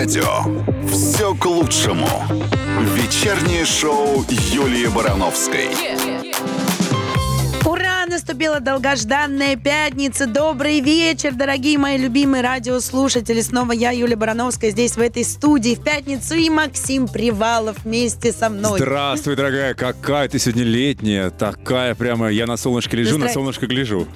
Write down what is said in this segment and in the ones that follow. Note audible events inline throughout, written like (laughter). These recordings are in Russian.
радио. Все к лучшему. Вечернее шоу Юлии Барановской. Ура! Наступила долгожданная пятница. Добрый вечер, дорогие мои любимые радиослушатели. Снова я, Юлия Барановская, здесь, в этой студии в пятницу. И Максим Привалов вместе со мной. Здравствуй, дорогая. Какая ты сегодня летняя. Такая прямо, я на солнышке лежу, на Здравствуй. солнышко гляжу.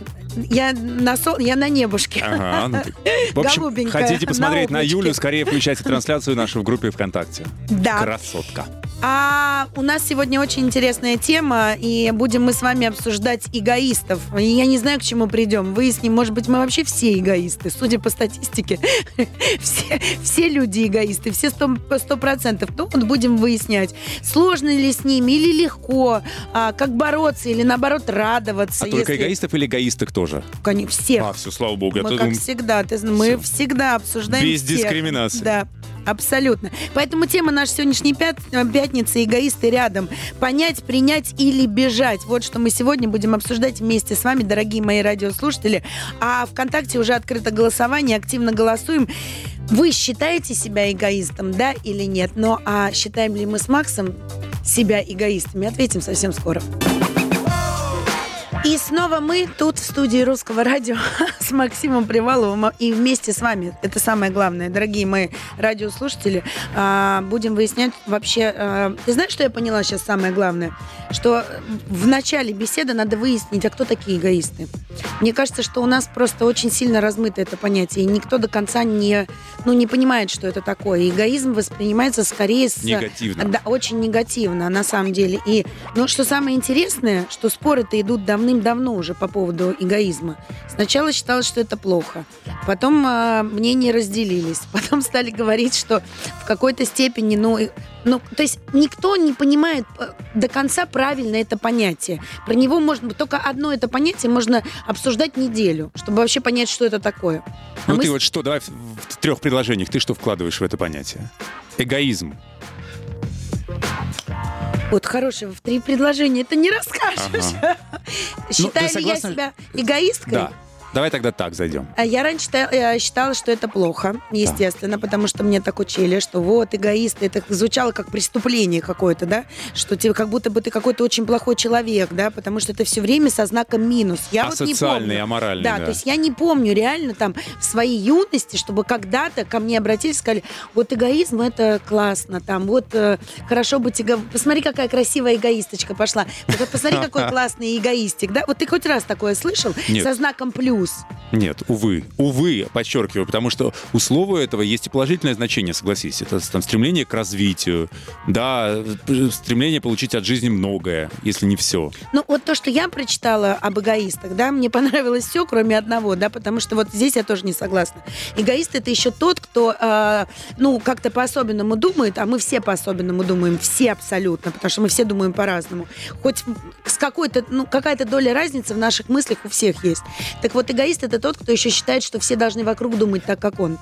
Я на, сол... я на небушке. Ага, ну ты- (laughs) В общем, хотите посмотреть на на. Юлю, скорее включайте трансляцию нашу в группе ВКонтакте. Да. Красотка. А у нас сегодня очень интересная тема, и будем мы с вами обсуждать эгоистов. Я не знаю, к чему придем. Выясним, может быть, мы вообще все эгоисты. Судя по статистике, (laughs) все, все люди эгоисты, все сто процентов. Ну, вот будем выяснять, сложно ли с ними или легко, а, как бороться или, наоборот, радоваться. А только если- эгоистов или эгоисток тоже? Кони- всех. А, все, слава богу. Я Мы, как думаю, всегда, ты мы Всё. всегда обсуждаем Без всех. дискриминации. Да. Абсолютно. Поэтому тема нашей сегодняшней пят- э, пятницы «Эгоисты рядом». Понять, принять или бежать. Вот что мы сегодня будем обсуждать вместе с вами, дорогие мои радиослушатели. А ВКонтакте уже открыто голосование, активно голосуем. Вы считаете себя эгоистом, да или нет? Ну, а считаем ли мы с Максом себя эгоистами? Ответим совсем скоро. И снова мы тут в студии Русского радио (laughs) с Максимом Приваловым и вместе с вами, это самое главное, дорогие мои радиослушатели, а, будем выяснять вообще... а, Ты знаешь, что я поняла сейчас самое главное? Что в начале беседы надо выяснить, а кто такие эгоисты. Мне кажется, что у нас просто очень сильно размыто это понятие, и никто до конца не, ну, не понимает, что это такое. Эгоизм воспринимается скорее с... Негативно. Да, очень негативно, на самом деле. И, ну, что самое интересное, что споры-то идут давным-давно уже по поводу эгоизма. Сначала считалось, что это плохо. Потом а, мнения разделились. (laughs) Потом стали говорить, что в какой-то степени, ну, ну, то есть никто не понимает э, до конца правильно это понятие. Про него можно только одно это понятие можно обсуждать неделю, чтобы вообще понять, что это такое. А Ну мы ты вот что, давай в трех предложениях, ты что вкладываешь в это понятие? Эгоизм. Вот хорошее, в три предложения это не расскажешь. (laughs) Считаю ли я себя эгоисткой? Да. Давай тогда так зайдем. А Я раньше э, считала, что это плохо, естественно, потому что мне так учили, что вот эгоист, это звучало как преступление какое-то, да, что тебе как будто бы ты какой-то очень плохой человек, да, потому что это все время со знаком минус. Я вот не помню. аморальный, Да, да. то есть я не помню реально там в своей юности, чтобы когда-то ко мне обратились сказали, вот эгоизм это классно, там вот э, хорошо быть эго... Посмотри, какая красивая эгоисточка пошла. Посмотри, какой (laughs) классный эгоистик, да? Вот ты хоть раз такое слышал? Нет. Со знаком плюс. Нет, увы. Увы, подчеркиваю, потому что у слова этого есть и положительное значение, согласись. Это там стремление к развитию, да, стремление получить от жизни многое, если не все. Ну, вот то, что я прочитала об эгоистах, да, мне понравилось все, кроме одного, да, потому что вот здесь я тоже не согласна. Эгоист это еще тот, кто, э, ну, как-то по-особенному думает, а мы все по-особенному думаем, все абсолютно, потому что мы все думаем по-разному. Хоть с какой-то, ну, какая-то доля разницы в наших мыслях у всех есть. Так вот, эгоист это тот, кто еще считает, что все должны вокруг думать так, как он.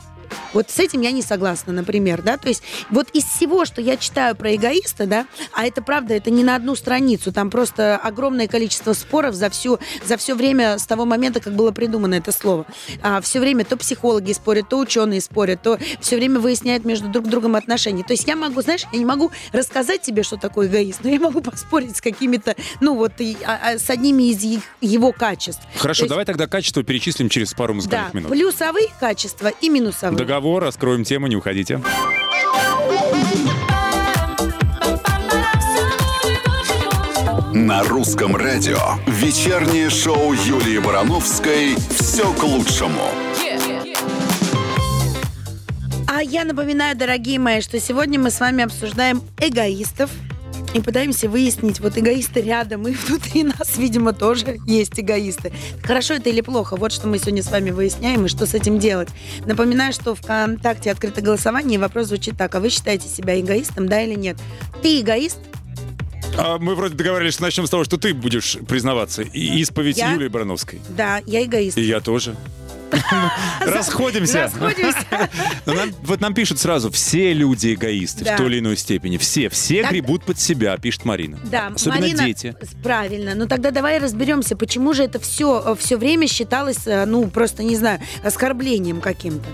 Вот с этим я не согласна, например, да, то есть вот из всего, что я читаю про эгоиста, да, а это правда, это не на одну страницу, там просто огромное количество споров за всю, за все время с того момента, как было придумано это слово. А, все время то психологи спорят, то ученые спорят, то все время выясняют между друг другом отношения. То есть я могу, знаешь, я не могу рассказать тебе, что такое эгоист, но я могу поспорить с какими-то, ну вот, и, а, а, с одними из их- его качеств. Хорошо, То есть- давай тогда качество перечислим через пару Да, музыкальных минут. плюсовые качества и минусовые. Договор, раскроем тему, не уходите. На русском радио вечернее шоу Юлии Барановской «Все к лучшему». А я напоминаю, дорогие мои, что сегодня мы с вами обсуждаем эгоистов и пытаемся выяснить, вот эгоисты рядом, и (laughs) внутри нас, видимо, тоже есть эгоисты. Хорошо это или плохо? Вот что мы сегодня с вами выясняем и что с этим делать. Напоминаю, что ВКонтакте открыто голосование, и вопрос звучит так. А вы считаете себя эгоистом, да или нет? Ты эгоист? А мы вроде договорились, что начнем с того, что ты будешь признаваться. И исповедь Я? Юлии Барановской. Да, я эгоист. И я тоже. (laughs) Расходимся. Расходимся. (laughs) Но вот нам пишут сразу, все люди эгоисты в той или иной степени. Все, все гребут под себя, пишет Марина. Да, Особенно дети. Правильно. Ну тогда давай разберемся, почему же это все, все время считалось, э, ну, просто, не знаю, оскорблением каким-то.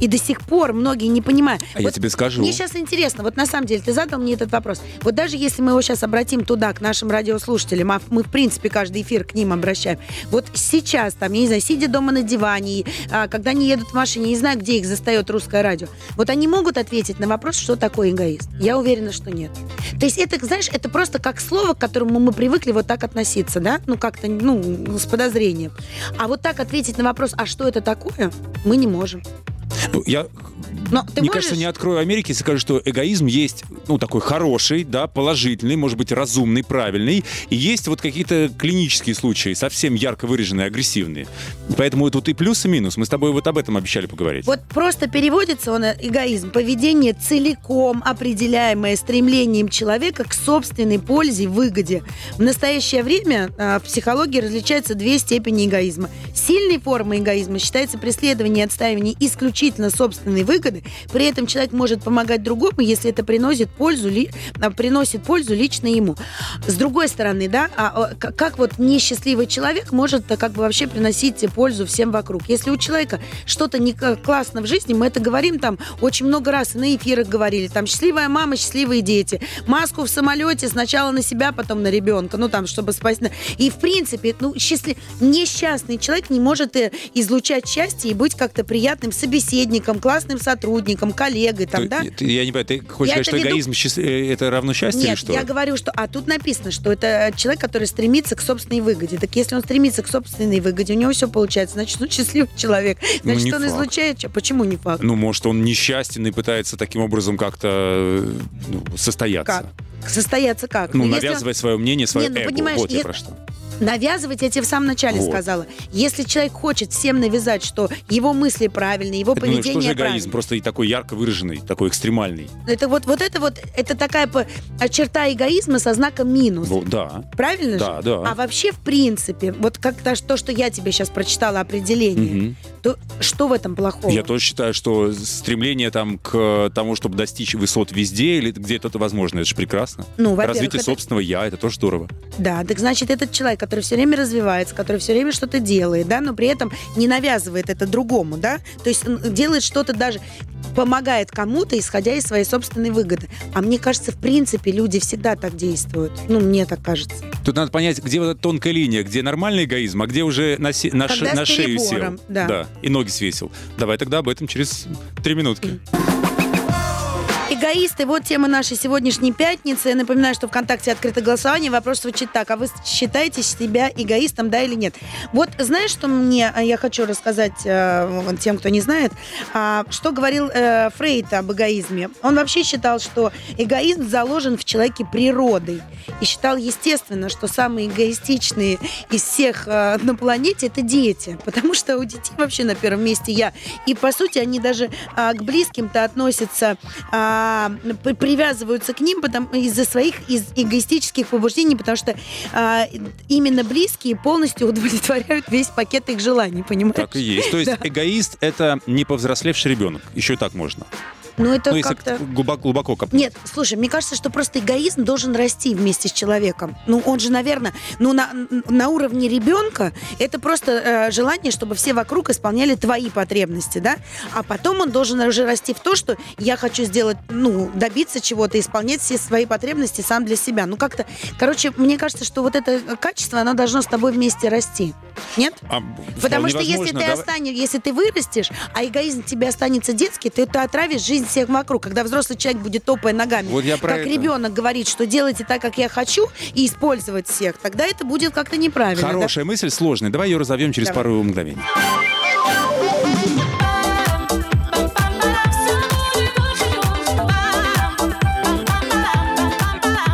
И до сих пор многие не понимают. А я тебе скажу. Мне сейчас интересно, вот на самом деле, ты задал мне этот вопрос. Вот даже если мы его сейчас обратим туда, к нашим радиослушателям, а мы, в принципе, каждый эфир к ним обращаем. Вот сейчас, там, я не знаю, сидя дома на диване, а, когда они едут в машине, не знаю, где их застает русское радио. Вот они могут ответить на вопрос, что такое эгоист? Я уверена, что нет. То есть это, знаешь, это просто как слово, к которому мы привыкли вот так относиться, да? Ну, как-то, ну, с подозрением. А вот так ответить на вопрос, а что это такое, мы не можем. Ну, я Но Мне можешь? кажется, не открою Америки, если скажу, что эгоизм есть, ну, такой хороший, да, положительный, может быть, разумный, правильный. И есть вот какие-то клинические случаи, совсем ярко выраженные, агрессивные. Поэтому тут и плюс, и минус. Мы с тобой вот об этом обещали поговорить. Вот просто переводится он, э, эгоизм, поведение целиком определяемое стремлением человека к собственной пользе, выгоде. В настоящее время а, в психологии различаются две степени эгоизма. Сильной формой эгоизма считается преследование и отстаивание исключительно собственной выгоды. При этом человек может помогать другому, если это приносит пользу, ли- а, приносит пользу лично ему. С другой стороны, да, а, а, как вот несчастливый человек может а, как бы вообще приносить пользу всем вокруг? Если у человека что-то не классно в жизни, мы это говорим там очень много раз, и на эфирах говорили, там счастливая мама, счастливые дети, маску в самолете сначала на себя, потом на ребенка, ну там, чтобы спасти. И в принципе, ну, счастлив... несчастный человек не может э, излучать счастье и быть как-то приятным собеседником, классным сотрудником, коллегой, там, То- да? ты- я не понимаю, ты хочешь Я сказать, что веду- эгоизм счаст- э, это равно счастье или Нет, что? я говорю, что... А тут написано, что это человек, который стремится к собственной выгоде. Так если он стремится к собственной выгоде, у него все получается, значит, он счастливый человек. Ну, Значит, не он факт. излучает... Почему не факт? Ну, может, он несчастен и пытается таким образом как-то э, ну, состояться. Как? Состояться как? Ну, если он- свое мнение, свое Не, ну, эго. понимаешь, вот я е- про что. Навязывать, я тебе в самом начале Вот. сказала. Если человек хочет всем навязать, что его мысли правильные, его Ну, поведение что же эгоизм? правильное. Просто и такой ярко выраженный, такой экстремальный. Это вот, вот это вот, это такая черта эгоизма со знаком минус. Вот, да. Правильно Да, же? да. А вообще, в принципе, вот как то, то, что я тебе сейчас прочитала определение, Мгм. то что в этом плохого? Я тоже считаю, что стремление там к тому, чтобы достичь высот везде или где-то это возможно, это же прекрасно. Ну, Развитие это- собственного я, это тоже здорово. Да, так значит, этот человек, который все время развивается, который все время что-то делает, да, но при этом не навязывает это другому, да, то есть делает что-то даже помогает кому-то, исходя из своей собственной выгоды. А мне кажется, в принципе, люди всегда так действуют. Ну, мне так кажется. Тут надо понять, где вот эта тонкая линия, где нормальный эгоизм, а где уже на, се- на, с на шею сел. перебором, да. и ноги свесил. Давай тогда об этом через три минутки. Эгоисты, вот тема нашей сегодняшней пятницы. Я напоминаю, что ВКонтакте открыто голосование. Вопрос звучит так. А вы считаете себя эгоистом, да или нет? Вот знаешь, что мне, а, я хочу рассказать э, тем, кто не знает, а, что говорил э, Фрейд об эгоизме. Он вообще считал, что эгоизм заложен в человеке природой. И считал, естественно, что самые эгоистичные из всех э, на планете это дети. Потому что у детей вообще на первом месте я. И, по сути, они даже а, к близким-то относятся, а, при- привязываются к ним потому, из-за своих из эгоистических побуждений, потому что а, именно близкие полностью удовлетворяют весь пакет их желаний, понимаешь? Так и есть. То есть (laughs) Да. эгоист — это не повзрослевший ребенок. Еще и так можно. Ну, это ну, если как-то... глубоко, глубоко копнуть. Нет, слушай, мне кажется, что просто эгоизм должен расти вместе с человеком. Ну, он же, наверное, ну, на, на уровне ребенка это просто э, желание, чтобы все вокруг исполняли твои потребности, да? А потом он должен уже расти в то, что я хочу сделать, ну, добиться чего-то, исполнять все свои потребности сам для себя. Ну, как-то, короче, мне кажется, что вот это качество, оно должно с тобой вместе расти. Нет? А, Потому что если ты давай- останешь, если ты вырастешь, а эгоизм тебе останется детский, ты, ты отравишь жизнь всех вокруг. Когда взрослый человек будет топая ногами, Вот я про как это. ребенок говорит, что делайте так, как я хочу, и использовать всех, тогда это будет как-то неправильно. да? Хорошая мысль, сложная. Давай ее разовьем через Давай. пару мгновений.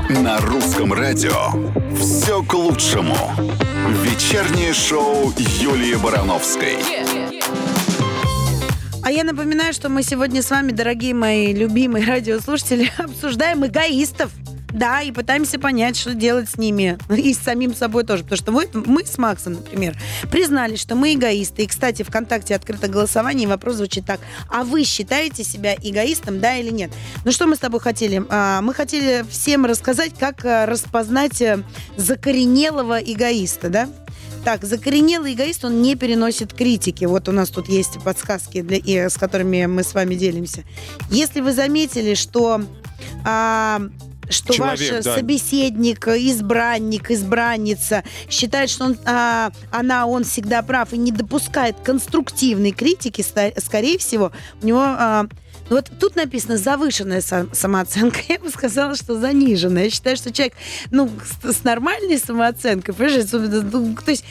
На русском радио все к лучшему. Вечернее шоу Юлии Барановской. А я напоминаю, что мы сегодня с вами, дорогие мои любимые (laughs) радиослушатели, (laughs) обсуждаем эгоистов. Да, и пытаемся понять, что делать с ними. (laughs) И с самим собой тоже. Потому что мы, мы с Максом, например, признали, что мы эгоисты. И, кстати, ВКонтакте открыто голосование, и вопрос звучит так. А вы считаете себя эгоистом, да или нет? Ну, что мы с тобой хотели? А, Мы хотели всем рассказать, как а, распознать э, закоренелого эгоиста, да? Так, закоренелый эгоист, он не переносит критики. Вот у нас тут есть подсказки, для, и, с которыми мы с вами делимся. Если вы заметили, что... А, что Человек, ваш да. собеседник, избранник, избранница считает, что он, а, она, он всегда прав и не допускает конструктивной критики, скорее всего, у него... а, ну вот тут написано завышенная сам- самооценка. (laughs) Я бы сказала, что заниженная. Я считаю, что человек, ну, с, с нормальной самооценкой, понимаешь, ну, то есть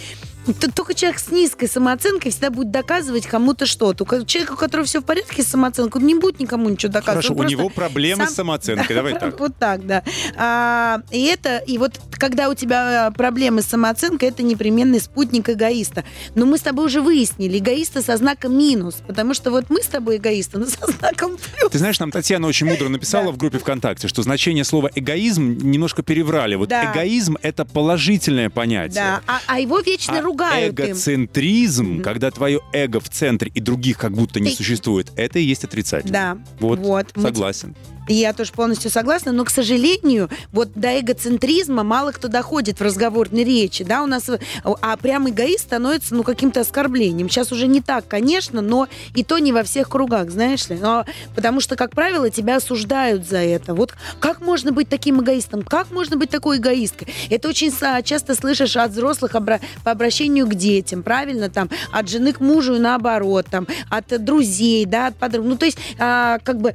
только человек с низкой самооценкой всегда будет доказывать кому-то что-то. Человека, у которого все в порядке с самооценкой, он не будет никому ничего доказывать. Хорошо, у него проблемы с сам- самооценкой. Давай (laughs) так. Вот так, да. А, и это, и вот когда у тебя а, проблемы с самооценкой, это непременный спутник эгоиста. Но мы с тобой уже выяснили, эгоиста со знаком минус, потому что вот мы с тобой эгоисты, но (laughs) со знаком плюс. Ты знаешь, нам Татьяна очень мудро написала Да. в группе ВКонтакте, что значение слова эгоизм немножко переврали. Вот Да. эгоизм это положительное понятие. Да, а, а его вечно А ругают им. эгоцентризм, когда твое эго в центре и других как будто не Ты- существует, это и есть отрицательно. Да, Вот, вот. Согласен. И Я тоже полностью согласна, но, к сожалению, вот до эгоцентризма мало кто доходит в разговорной речи, да, у нас, а прям эгоист становится, ну, каким-то оскорблением. Сейчас уже не так, конечно, но и то не во всех кругах, знаешь ли, но, потому что, как правило, тебя осуждают за это. Вот как можно быть таким эгоистом? Как можно быть такой эгоисткой? Это очень часто слышишь от взрослых обра- по обращению к детям, правильно, там, от жены к мужу и наоборот, там, от друзей, да, от подруг. Ну, то есть, а, как бы,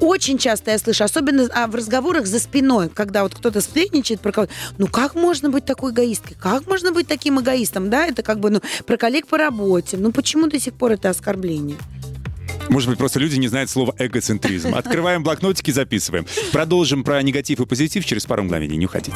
очень часто я слышу, особенно а, в разговорах за спиной, когда вот кто-то сплетничает про кого-то, ну, как можно быть такой эгоисткой? Как можно быть таким эгоистом, да? Это как бы, ну, про коллег по работе. Ну, почему до сих пор это оскорбление? Может быть, просто люди не знают слова эгоцентризм. Открываем блокнотики, записываем. Продолжим про негатив и позитив через пару мгновений. Не уходите.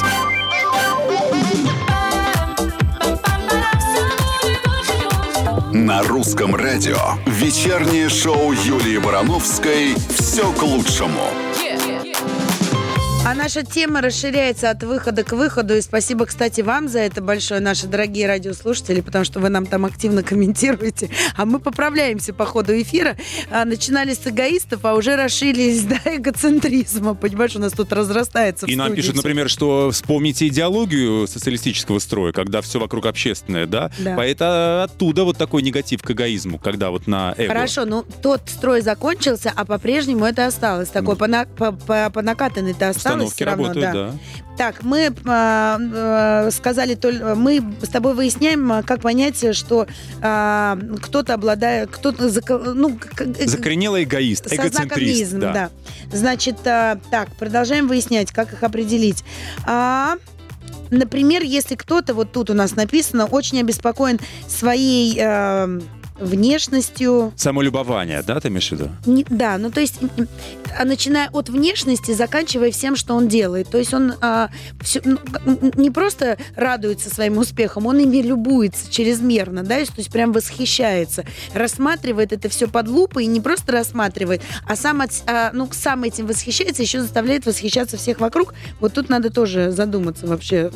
На русском радио вечернее шоу Юлии Барановской «Все к лучшему». А наша тема расширяется от выхода к выходу. И спасибо, кстати, вам за это большое, наши дорогие радиослушатели, потому что вы нам там активно комментируете. А мы поправляемся по ходу эфира. А, начинали с эгоистов, а уже расширились до эгоцентризма. Понимаешь, у нас тут разрастается И нам пишут, например, что вспомните идеологию социалистического строя, когда все вокруг общественное, да? Да. Поэтому оттуда вот такой негатив к эгоизму, когда вот на эго. Хорошо, ну тот строй закончился, а по-прежнему это осталось. Такой по, на- по, по- по накатанной-то осталось Установки равно. работают, да. да. Так, мы а, э, сказали, только мы с тобой выясняем, а, как понять, что а, кто-то обладает, кто-то, зако- ну, Закоренелый эгоист, эгоцентрист. да. да. Значит, а, так, продолжаем выяснять, как их определить. А, например, если кто-то, вот тут у нас написано, очень обеспокоен своей а, внешностью, Самолюбование, да, ты имеешь в виду? не- да, ну то есть, а начиная от внешности, заканчивая всем, что он делает. То есть он а, всё- ну, не просто радуется своим успехам, он ими любуется чрезмерно, да, то есть прям восхищается, рассматривает это все под лупой и не просто рассматривает, а сам, от- а, ну, сам этим восхищается, еще заставляет восхищаться всех вокруг. Вот тут надо тоже задуматься вообще,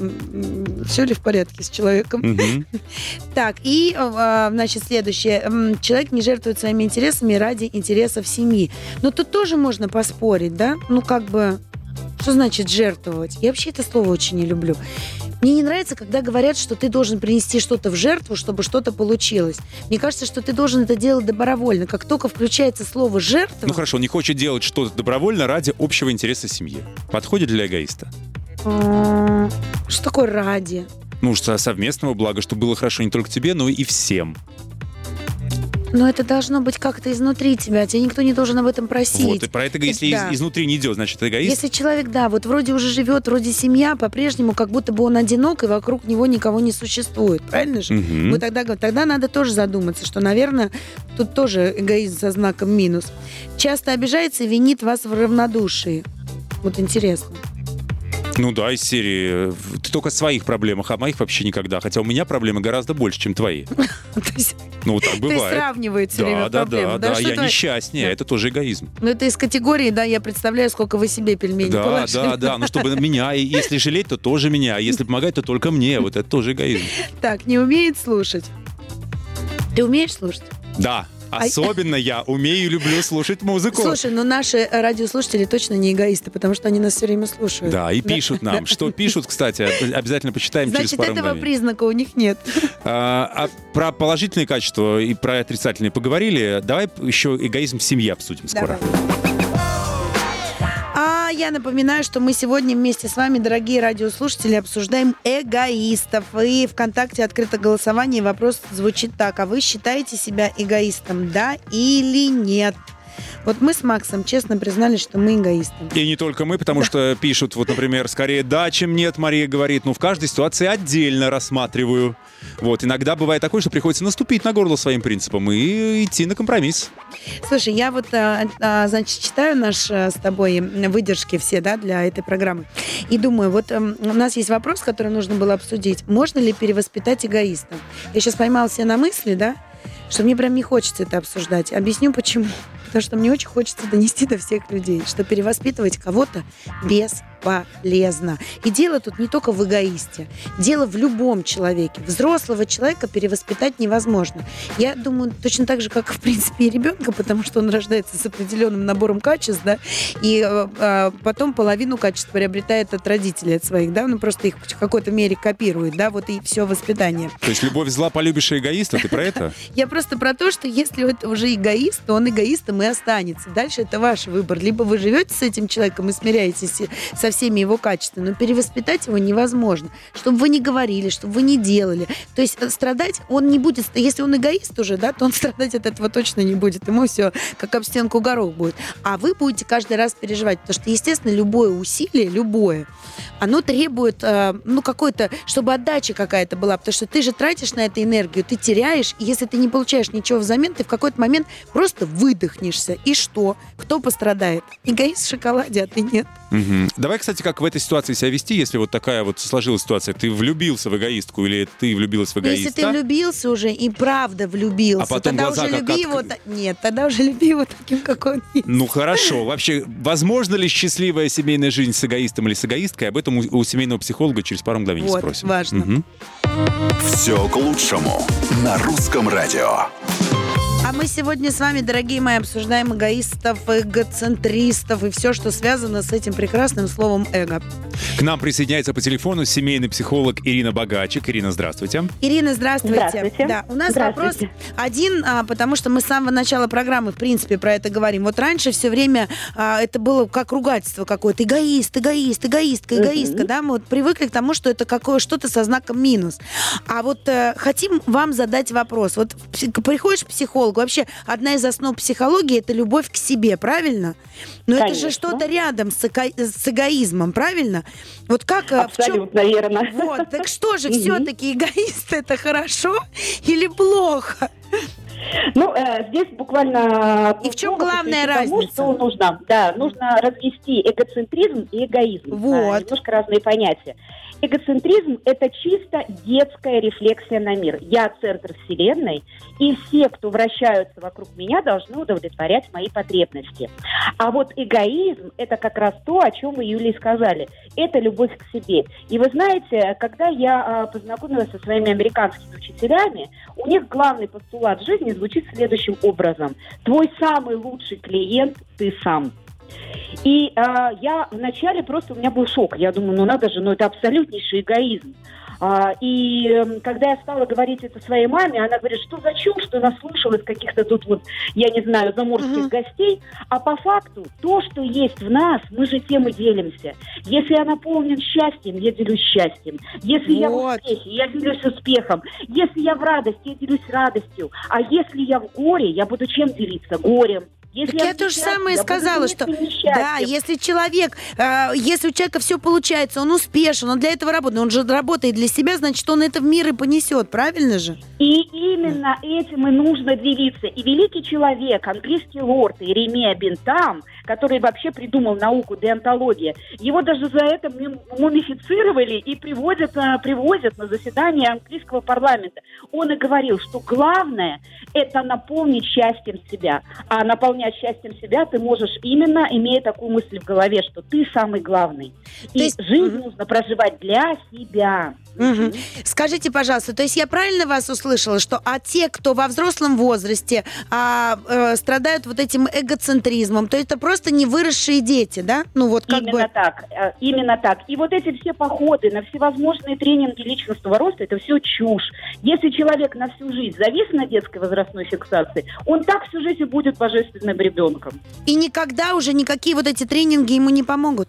все ли в порядке с человеком. Мгм. (laughs) Так, и, э, значит, следующее. М, Человек не жертвует своими интересами ради интересов семьи. Но тут тоже можно поспорить, да? Ну, как бы, что значит жертвовать? Я вообще это слово очень не люблю. Мне не нравится, когда говорят, что ты должен принести что-то в жертву, чтобы что-то получилось. Мне кажется, что ты должен это делать добровольно. Как только включается слово «жертва», Ну хорошо, он не хочет делать что-то добровольно ради общего интереса семьи. Подходит для эгоиста? м, что такое «ради»? Ну, что совместного блага, чтобы было хорошо не только тебе, но и всем. Но это должно быть как-то изнутри тебя. Тебя никто не должен об этом просить. Вот, и про это, если Да. из- изнутри не идет, значит, эгоист. Если человек, да, вот вроде уже живет, вроде семья, по-прежнему как будто бы он одинок, и вокруг него никого не существует. Правильно же? Мгм. Мы тогда говорим, тогда надо тоже задуматься, что, наверное, тут тоже эгоизм со знаком минус. Часто обижается и винит вас в равнодушии. Вот интересно. Ну да, из серии э, «Ты только о своих проблемах, а моих вообще никогда». Хотя у меня проблемы гораздо больше, чем твои. (laughs) Ну, так бывает. сравнивает все Да, время да, да, да, я несчастнее, это тоже эгоизм. Ну, это из категории, да, я представляю, сколько вы себе пельменей Да, да, да, ну чтобы меня, и если жалеть, то тоже меня, а если помогать, то только мне, вот это тоже эгоизм. Так, не умеет слушать. Ты умеешь слушать? Да, Особенно я умею и люблю слушать музыку. Слушай, ну наши радиослушатели точно не эгоисты, потому что они нас все время слушают. Да, и пишут нам. Что пишут, кстати, обязательно почитаем через Значит, пару этого мгновений. признака у них нет. А, а про положительные качества и про отрицательные поговорили. Давай еще эгоизм в семье обсудим скоро. А я напоминаю, что мы сегодня вместе с вами, дорогие радиослушатели, обсуждаем эгоистов. И ВКонтакте открыто голосование. Вопрос звучит так. А вы считаете себя эгоистом, да или нет? Вот мы с Максом честно признались, что мы эгоисты. И не только мы, потому что пишут, вот, например, скорее да, чем нет, Мария говорит. Ну, в каждой ситуации отдельно рассматриваю. Вот, иногда бывает такое, что приходится наступить на горло своим принципам и идти на компромисс. Слушай, я вот, а, а, значит, читаю наши с тобой выдержки все, да, для этой программы. И думаю, вот эм, у нас есть вопрос, который нужно было обсудить. Можно ли перевоспитать эгоиста? Я сейчас поймала себя на мысли, да, что мне прям не хочется это обсуждать. Объясню почему. Потому что мне очень хочется донести до всех людей, что перевоспитывать кого-то бесполезно. И дело тут не только в эгоисте. Дело в любом человеке. Взрослого человека перевоспитать невозможно. Я думаю, точно так же, как, в принципе, и ребенка, потому что он рождается с определенным набором качеств, да, и э, э, потом половину качеств приобретает от родителей, от своих, да, ну просто их в какой-то мере копирует, да, вот и все воспитание. То есть любовь зла полюбишь и эгоиста, ты про это? (laughs) Я просто про то, что если это уже эгоист, то он эгоистом и останется. Дальше это ваш выбор. Либо вы живете с этим человеком и смиряетесь со всеми его качествами, но перевоспитать его невозможно. Чтобы вы не говорили, чтобы вы не делали. То есть э, страдать он не будет. Если он эгоист уже, да, то он (laughs) страдать от этого точно не будет. Ему все как об стенку горох будет. А вы будете каждый раз переживать. Потому что, естественно, любое усилие, любое, оно требует, э, ну, какой-то, чтобы отдача какая-то была. Потому что ты же тратишь на это энергию, ты теряешь. И если ты не получаешь ничего взамен, ты в какой-то момент просто выдохнешься. И что? Кто пострадает? Эгоист в шоколаде, а ты нет. Мгм. Давай, кстати, как в этой ситуации себя вести, если вот такая вот сложилась ситуация. Ты влюбился в эгоистку или ты влюбилась в эгоиста? если ты влюбился уже и правда влюбился, А потом тогда глаза уже как люби от- его... Нет, тогда уже люби его таким, какой он есть. Ну хорошо. Вообще, возможно ли счастливая семейная жизнь с эгоистом или с эгоисткой? Об этом у, у семейного психолога через пару мгновений Вот, спросим. важно. Мгм. Все к лучшему на русском радио. А мы сегодня с вами, дорогие мои, обсуждаем эгоистов, эгоцентристов и все, что связано с этим прекрасным словом эго. К нам присоединяется по телефону семейный психолог Ирина Богачик. Ирина, здравствуйте. Ирина, здравствуйте. Здравствуйте. Да, у нас вопрос один, а, потому что мы с самого начала программы, в принципе, про это говорим. Вот раньше все время а, это было как ругательство какое-то. Эгоист, эгоист, эгоистка, эгоистка. Мгм. Да, мы вот привыкли к тому, что это какое что-то со знаком минус. А вот э, хотим вам задать вопрос. Вот приходишь к психологу, вообще одна из основ психологии это любовь к себе, правильно? Но это же Конечно. что-то рядом с, эго- с эгоизмом, правильно? Вот как э, в чем Абсолютно верно. вот, так что же, все-таки эгоист это хорошо или плохо? Ну, э, здесь буквально... И в чем главная тому, разница? что нужно, да, нужно развести эгоцентризм и эгоизм. Вот. А, немножко разные понятия. Эгоцентризм – это чисто детская рефлексия на мир. Я центр вселенной, и все, кто вращаются вокруг меня, должны удовлетворять мои потребности. А вот эгоизм – это как раз то, о чем мы, Юлии, сказали. Это любовь к себе. И вы знаете, когда я а, познакомилась со своими американскими учителями, у них главный постулат жизни звучит следующим образом. Твой самый лучший клиент – ты сам. И а, я вначале просто у меня был шок. Я думаю, ну надо же, ну это абсолютнейший эгоизм. А, и эм, когда я стала говорить это своей маме, она говорит, что за чушь, что наслушалась каких-то тут вот, я не знаю, заморских Мгм. гостей. А по факту, то, что есть в нас, мы же тем и делимся. Если я наполнен счастьем, я делюсь счастьем. Если я в Вот. успехе, я делюсь успехом. Если я в радости, я делюсь радостью. А если я в горе, я буду чем делиться? Горем. Если Так я то же самое я сказала, что да, если человек, э, если у человека все получается, он успешен, он для этого работает, он же работает для себя, значит, он это в мир и понесет, правильно же? И именно этим и нужно делиться. И великий человек, английский лорд Иеремия Бентам, который вообще придумал науку деонтология, его даже за это мум- мумифицировали и приводят, а, привозят на заседание английского парламента. Он и говорил, что главное – это наполнить счастьем себя. А наполнять счастьем себя ты можешь именно, имея такую мысль в голове, что ты самый главный. И есть- жизнь Мгм. нужно проживать для себя. Мгм. Скажите, пожалуйста, то есть я правильно вас услышала, что а те, кто во взрослом возрасте а, э, страдают вот этим эгоцентризмом, то это просто не выросшие дети, да? Ну вот как именно бы... так, э, именно так. И вот эти все походы на всевозможные тренинги личностного роста, это все чушь. Если человек на всю жизнь завис на детской возрастной фиксации, он так всю жизнь и будет божественным ребенком. И никогда уже никакие вот эти тренинги ему не помогут.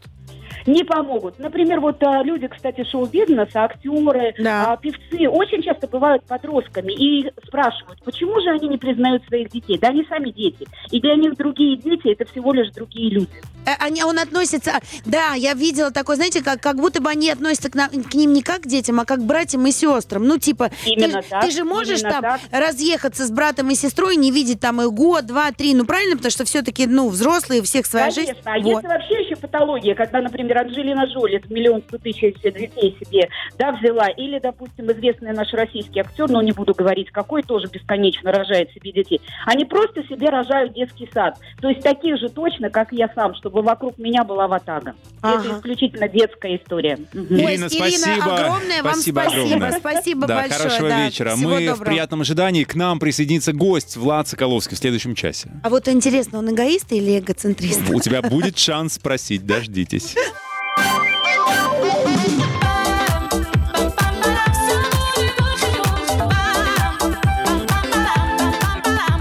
Не помогут. Например, вот а, люди, кстати, шоу-бизнеса, актеры, Да. а, певцы, очень часто бывают подростками и спрашивают, почему же они не признают своих детей? Да они сами дети. И для них другие дети это всего лишь другие люди. Э, Они, он относится... Да, я видела такое, знаете, как, как будто бы они относятся к, нам- к ним не как к детям, а как к братьям и сестрам. Ну, типа, ты, Именно так, ты же можешь там так. разъехаться с братом и сестрой, не видеть там их год, два, три. Ну, правильно? Потому что все-таки, ну, взрослые, у всех своя Конечно. жизнь. А Вот. если вообще еще патология, когда, например, Анджелина Джоли миллион сто тысяч детей себе да, взяла, или, допустим, известный наш российский актер, но не буду говорить какой, тоже бесконечно рожает себе детей, они просто себе рожают детский сад. То есть таких же точно, как я сам, чтобы вокруг меня была ватага. Ага. Это исключительно детская история. Мгм. Ой, Ирина, Ирина, спасибо. огромное вам Спасибо спасибо. огромное. Спасибо да, большое. хорошего да. вечера. Всего Мы в доброго. приятном ожидании. К нам присоединится гость Влад Соколовский в следующем часе. А вот интересно, он эгоист или эгоцентрист? У тебя будет шанс спросить, дождитесь.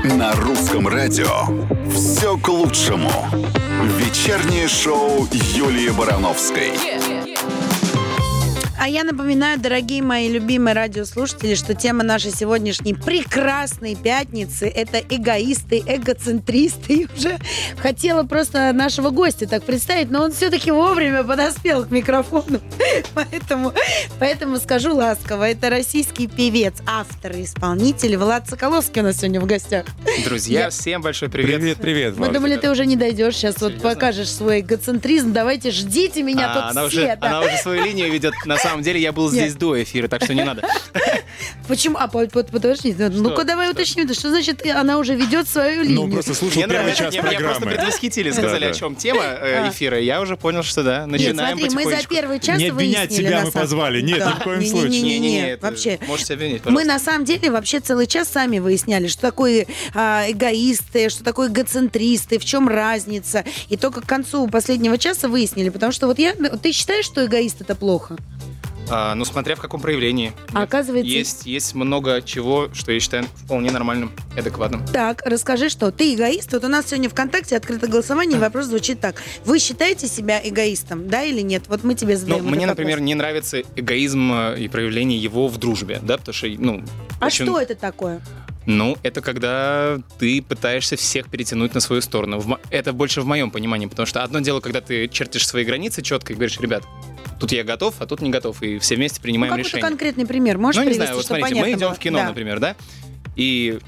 На русском радио все к лучшему. Вечернее шоу Юлии Барановской. А я напоминаю, дорогие мои любимые радиослушатели, что тема нашей сегодняшней прекрасной пятницы – это эгоисты, эгоцентристы. (laughs) И уже хотела просто нашего гостя так представить, но он все-таки вовремя подоспел к микрофону. (laughs) Поэтому, поэтому скажу ласково, это российский певец, автор и исполнитель Влад Соколовский у нас сегодня в гостях. Друзья, Я- всем большой привет. Привет, привет, Мы думали, ты уже не дойдешь сейчас, вот Серьезно? покажешь свой эгоцентризм. Давайте ждите меня А, тут она, все. уже, да. она уже свою линию ведет. На самом (laughs) деле я был здесь до эфира, так что не надо. (laughs) Почему? А, по- по- подожди, ну-ка давай Что? уточним, что значит она уже ведет свою линию? Ну, просто слушал Мне первый нравится, час меня, просто программы. предвосхитили, сказали, о чем тема э, А. эфира. Я уже понял, что да, Нет, начинаем смотри, мы за первый час Не обвинять тебя мы самом- позвали. Нет, ни в коем случае. Не-не-не, это вообще. Можете обвинить, Мы на самом деле вообще целый час сами выясняли, что такое а, эгоисты, что такое эгоцентристы, в чем разница. И только к концу последнего часа выяснили, потому что вот я... Ты считаешь, что эгоист это плохо? А, ну, смотря в каком проявлении. А оказывается... Есть, есть много чего, что я считаю вполне нормальным и адекватным. Так, расскажи, что ты эгоист. Вот у нас сегодня ВКонтакте открыто голосование, и вопрос звучит так. Вы считаете себя эгоистом, да или нет? Вот мы тебе Ну, задаем мне, этот например, вопрос. не нравится эгоизм э, и проявление его в дружбе, да, потому что, ну... А очень- что это такое? Ну, это когда ты пытаешься всех перетянуть на свою сторону. Это больше в моем понимании, потому что одно дело, когда ты чертишь свои границы четко и говоришь, ребят, тут я готов, а тут не готов, и все вместе Ну, принимаем какой-то решение. конкретный пример можешь ну, не знаю, вот смотрите, мы идем было? в кино, Да. например, да, и,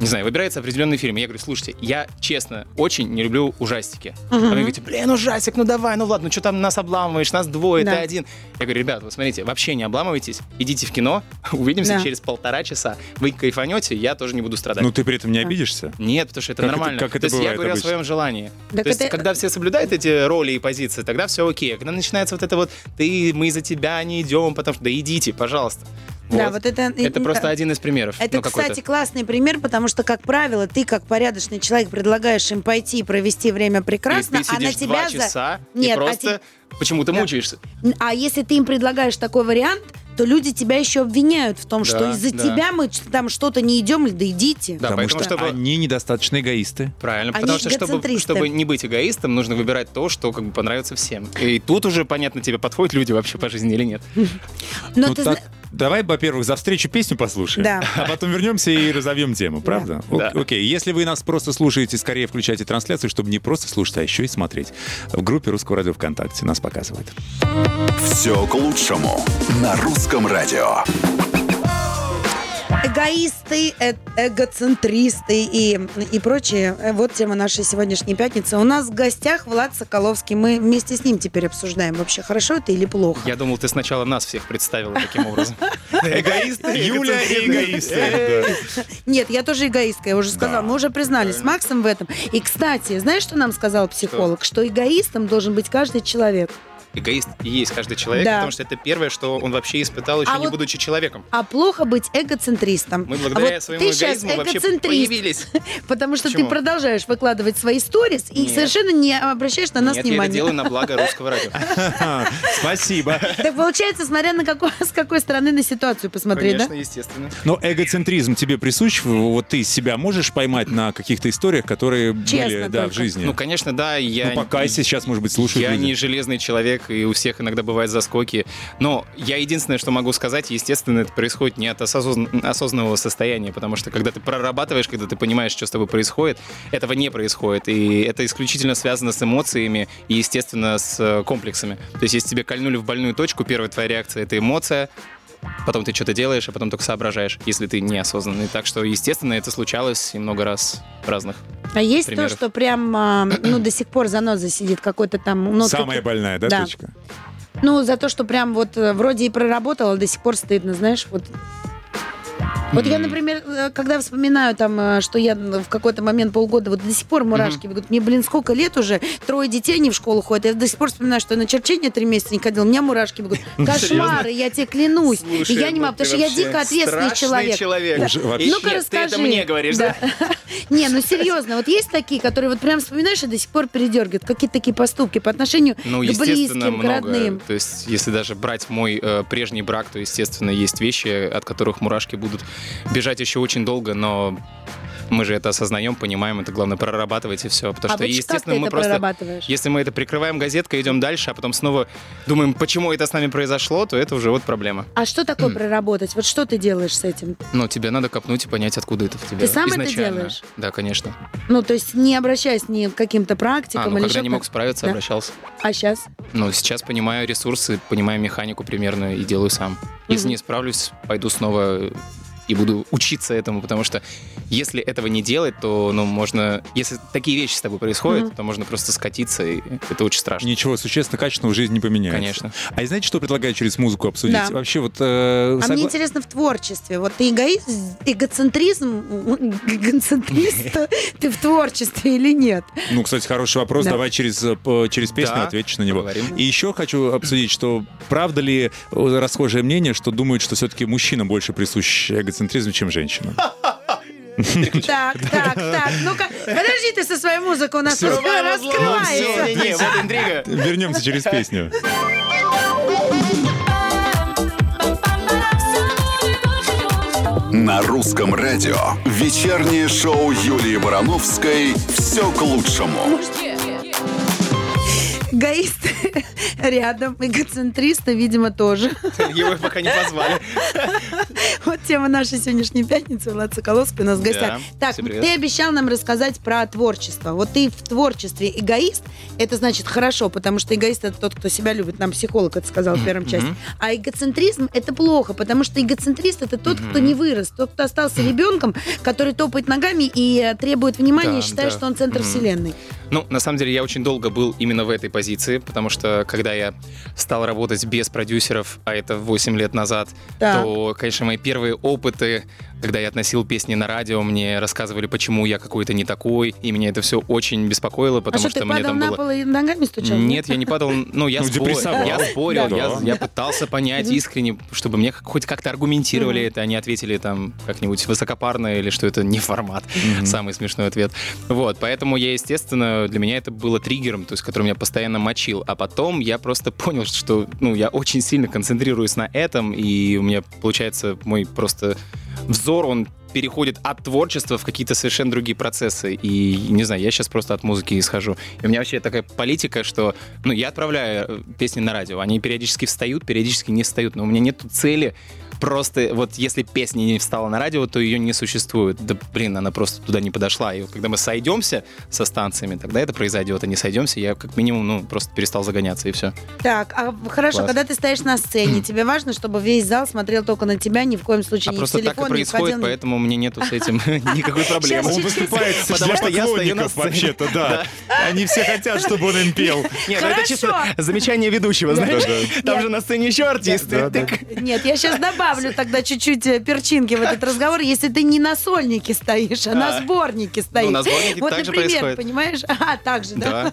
не знаю, выбирается определенный фильм. и Я говорю, слушайте, я, честно, очень не люблю ужастики. А Мгм. вы говорите, блин, ужастик, ну давай, ну ладно, ну что там нас обламываешь, нас двое, Да. ты один. Я говорю, ребят, вы смотрите, вообще не обламывайтесь, идите в кино, (laughs) увидимся Да. через полтора часа. Вы кайфанете, я тоже не буду страдать. Ну, ты при этом не обидишься? Нет, потому что это Как это- нормально. как это То есть я говорю обычно? о своем желании. Так То есть, это- когда все соблюдают эти роли и позиции, тогда все окей. А когда начинается вот это вот, ты, мы за тебя не идем, потому что, да идите, пожалуйста. Да, вот это... Это просто один из примеров. Это, ну, кстати, классный пример, потому что, как правило, ты, как порядочный человек, предлагаешь им пойти и провести время прекрасно, и ты а на тебя два за... часа Нет, и а просто почему-то Да. мучаешься. А если ты им предлагаешь такой вариант, то люди тебя еще обвиняют в том, что Да, из-за да. тебя мы там что-то не идем, да идите. Да, Потому что чтобы- они недостаточно эгоисты. Правильно, Они потому что чтобы, чтобы не быть эгоистом, нужно выбирать то, что как бы понравится всем. И тут уже понятно, тебе подходят люди вообще по жизни или нет. (laughs) Но Ну, ты так, зна- давай, во-первых, за встречу песню послушаем. Да. А потом вернемся и разовьем тему, правда? О- Да. Окей, если вы нас просто слушаете, скорее включайте трансляцию, чтобы не просто слушать, а еще и смотреть. В группе Русского радио ВКонтакте нас показывает. Все к лучшему. На русском радио. Эгоисты, э- эгоцентристы и, и прочее. Э, Вот тема нашей сегодняшней пятницы. У нас в гостях Влад Соколовский. Мы вместе с ним теперь обсуждаем, вообще хорошо это или плохо. Я думал, ты сначала нас всех представила таким образом. Эгоисты, Юля и эгоисты. да. Нет, я тоже эгоистка, я уже сказала. Мы уже признались с Максом в этом. И, кстати, знаешь, что нам сказал психолог? Что эгоистом должен быть каждый человек. Эгоист и есть каждый человек, Да. потому что это первое, что он вообще испытал, еще А не вот- будучи человеком. А плохо быть эгоцентристом. Мы А благодаря вот своему ты сейчас эгоизму вообще эгоцентрист, появились. (laughs) потому что Почему? ты продолжаешь выкладывать свои сторис и Нет. совершенно не обращаешь на нас Нет, я это внимания. делаю на благо (laughs) русского радио. (laughs) Спасибо. Так получается, смотря на какой, с какой стороны на ситуацию посмотреть, Конечно, естественно. Но эгоцентризм тебе присущ? Вот ты себя можешь поймать на каких-то историях, которые Честно были да, в жизни? Ну, конечно, да, я... Ну, покайся, сейчас, может быть, слушают Я люди. не железный человек, и у всех иногда бывают заскоки. Но я единственное, что могу сказать, естественно, это происходит не от осозн- осознанного состояния, потому что когда ты прорабатываешь, когда ты понимаешь, что с тобой происходит, этого не происходит. И это исключительно связано с эмоциями и, естественно, с э, комплексами. То есть, если тебе кольнули в больную точку, первая твоя реакция — это эмоция, потом ты что-то делаешь, а потом только соображаешь, если ты неосознанный. Так что, естественно, это случалось и много раз разных. А есть примеров. то, что прям, а, ну, до сих пор заноза сидит какой-то там... Ну, Самая ты- больная, да, Да. точка? Ну, за то, что прям вот э, вроде и проработала, до сих пор стыдно, знаешь, вот. Вот я, например, э, когда вспоминаю там, э, что я в какой-то момент полгода, вот до сих пор мурашки бегут. Мне, блин, сколько лет уже, трое детей не в школу ходят. Я до сих пор вспоминаю, что я на черчение три месяца не ходила. У меня мурашки бегут. (laughs) Кошмары, я тебе клянусь. И я не могу, потому что я дико ответственный человек. человек. Уже Ну-ка нет, расскажи. Ты это мне говоришь, да? (laughs) Не, ну серьезно, вот есть такие, которые вот прям вспоминаешь и до сих пор передергивают. Какие-то такие поступки по отношению Ну, к близким, к родным. То есть, если даже брать мой э, прежний брак, то, естественно, есть вещи, от которых мурашки будут бежать еще очень долго, но мы же это осознаем, понимаем, это главное прорабатывать и все. Потому А что, вот естественно, мы это просто... Если мы это прикрываем газеткой, идем дальше, а потом снова думаем, почему это с нами произошло, то это уже вот проблема. А что такое проработать? Вот что ты делаешь с этим? Но тебе надо копнуть и понять, откуда это в тебе. Ты сам это изначально. делаешь? Да, конечно. Ну, то есть не обращаясь ни к каким-то практикам А, ну или когда не мог справиться, Да. обращался. А сейчас? Ну, сейчас понимаю ресурсы, понимаю механику примерно и делаю сам. Если Мгм. не справлюсь, пойду снова и буду учиться этому, потому что если этого не делать, то, ну, можно... Если такие вещи с тобой происходят, Мгм. то можно просто скатиться, и это очень страшно. Ничего существенно качественного в жизни не поменяется. Конечно. А и знаете, что предлагаю через музыку обсудить? Да. Вообще вот... э, А согла- мне интересно в творчестве. Вот ты эгоист, эгоцентризм, эгоцентрист (laughs) ты в творчестве или нет? Ну, кстати, хороший вопрос. Да. Давай через, э, через песню ответишь на него. И еще хочу обсудить, что правда ли э, расхожее мнение, что думают, что все-таки мужчинам больше присущ эгоцентризм, чем женщинам? (laughs) Так, так, так. Ну-ка, подожди ты со своей музыкой, у нас раскрывается. Вернемся через песню. На русском радио вечернее шоу Юлии Барановской «Все к лучшему». Эгоист (laughs) рядом, эгоцентриста, видимо, тоже. (laughs) Его пока не позвали. (laughs) Вот тема нашей сегодняшней пятницы. Влад Соколовский у нас в гостях. Так, ты обещал нам рассказать про творчество. Вот ты в творчестве эгоист, это значит хорошо, потому что эгоист это тот, кто себя любит. Нам психолог это сказал в первом части. А эгоцентризм это плохо, потому что эгоцентрист это тот, кто не вырос, тот, кто остался ребенком, который топает ногами и э, требует внимания да. что он центр вселенной. Ну, на самом деле, я очень долго был именно в этой позиции, потому что когда я стал работать без продюсеров, а это 8 лет назад, Так. то, конечно, мои первые опыты, когда я относил песни на радио, мне рассказывали, почему я какой-то не такой, и меня это все очень беспокоило, А потому что, что ты мне там на было... пол и ногами стучал? Нет, я не падал, ну, я, Ну, спор- я спорил, Да. я, я пытался понять искренне, чтобы мне хоть как-то аргументировали это, они ответили там как-нибудь высокопарно или что это не формат. Самый смешной ответ. Вот, поэтому я, естественно, для меня это было триггером, то есть, который меня постоянно мочил. А потом я просто (laughs) понял, что, ну, я очень сильно концентрируюсь на этом, и у меня, получается, мой просто взор, он переходит от творчества в какие-то совершенно другие процессы. И, не знаю, я сейчас просто от музыки исхожу. И у меня вообще такая политика, что, ну, я отправляю э, песни на радио. Они периодически встают, периодически не встают. Но у меня нет цели просто, вот если песня не встала на радио, то ее не существует. Да, блин, она просто туда не подошла. И вот когда мы сойдемся со станциями, тогда это произойдет. А не сойдемся, я как минимум, ну, просто перестал загоняться, и все. Так, а хорошо, Класс. когда ты стоишь на сцене, (clears throat) тебе важно, чтобы весь зал смотрел только на тебя, ни в коем случае А не просто так телефон, и не происходит, входил, ни- поэтому мне нету с этим (laughs) никакой проблемы. Он выступает Потому что я стою на вообще-то, да. Они все хотят, чтобы он им пел. Нет, ну это чисто замечание ведущего, знаешь? Там же на сцене еще артисты. Нет, я сейчас добавлю. тогда чуть-чуть э, перчинки в этот разговор, если ты не на сольнике стоишь, а на А. сборнике стоишь. на сборнике вот, например, происходит. понимаешь? А, так же, да?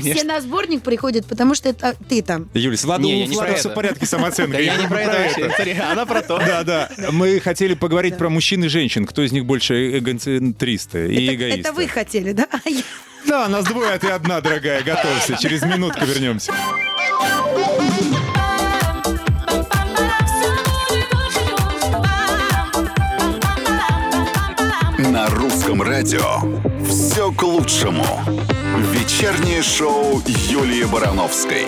Все на сборник приходят, потому что это ты там. Юль, с Владом, все в порядке с самооценкой. Да я не про это Она про то. Да, да. Мы хотели поговорить про мужчин и женщин. Кто из них больше эгоцентристы и Это, эгоисты? это вы хотели, да? (laughs) Да, нас двое, а ты одна, дорогая. Готовься. Через минутку вернемся. На русском радио все к лучшему. Вечернее шоу Юлии Барановской.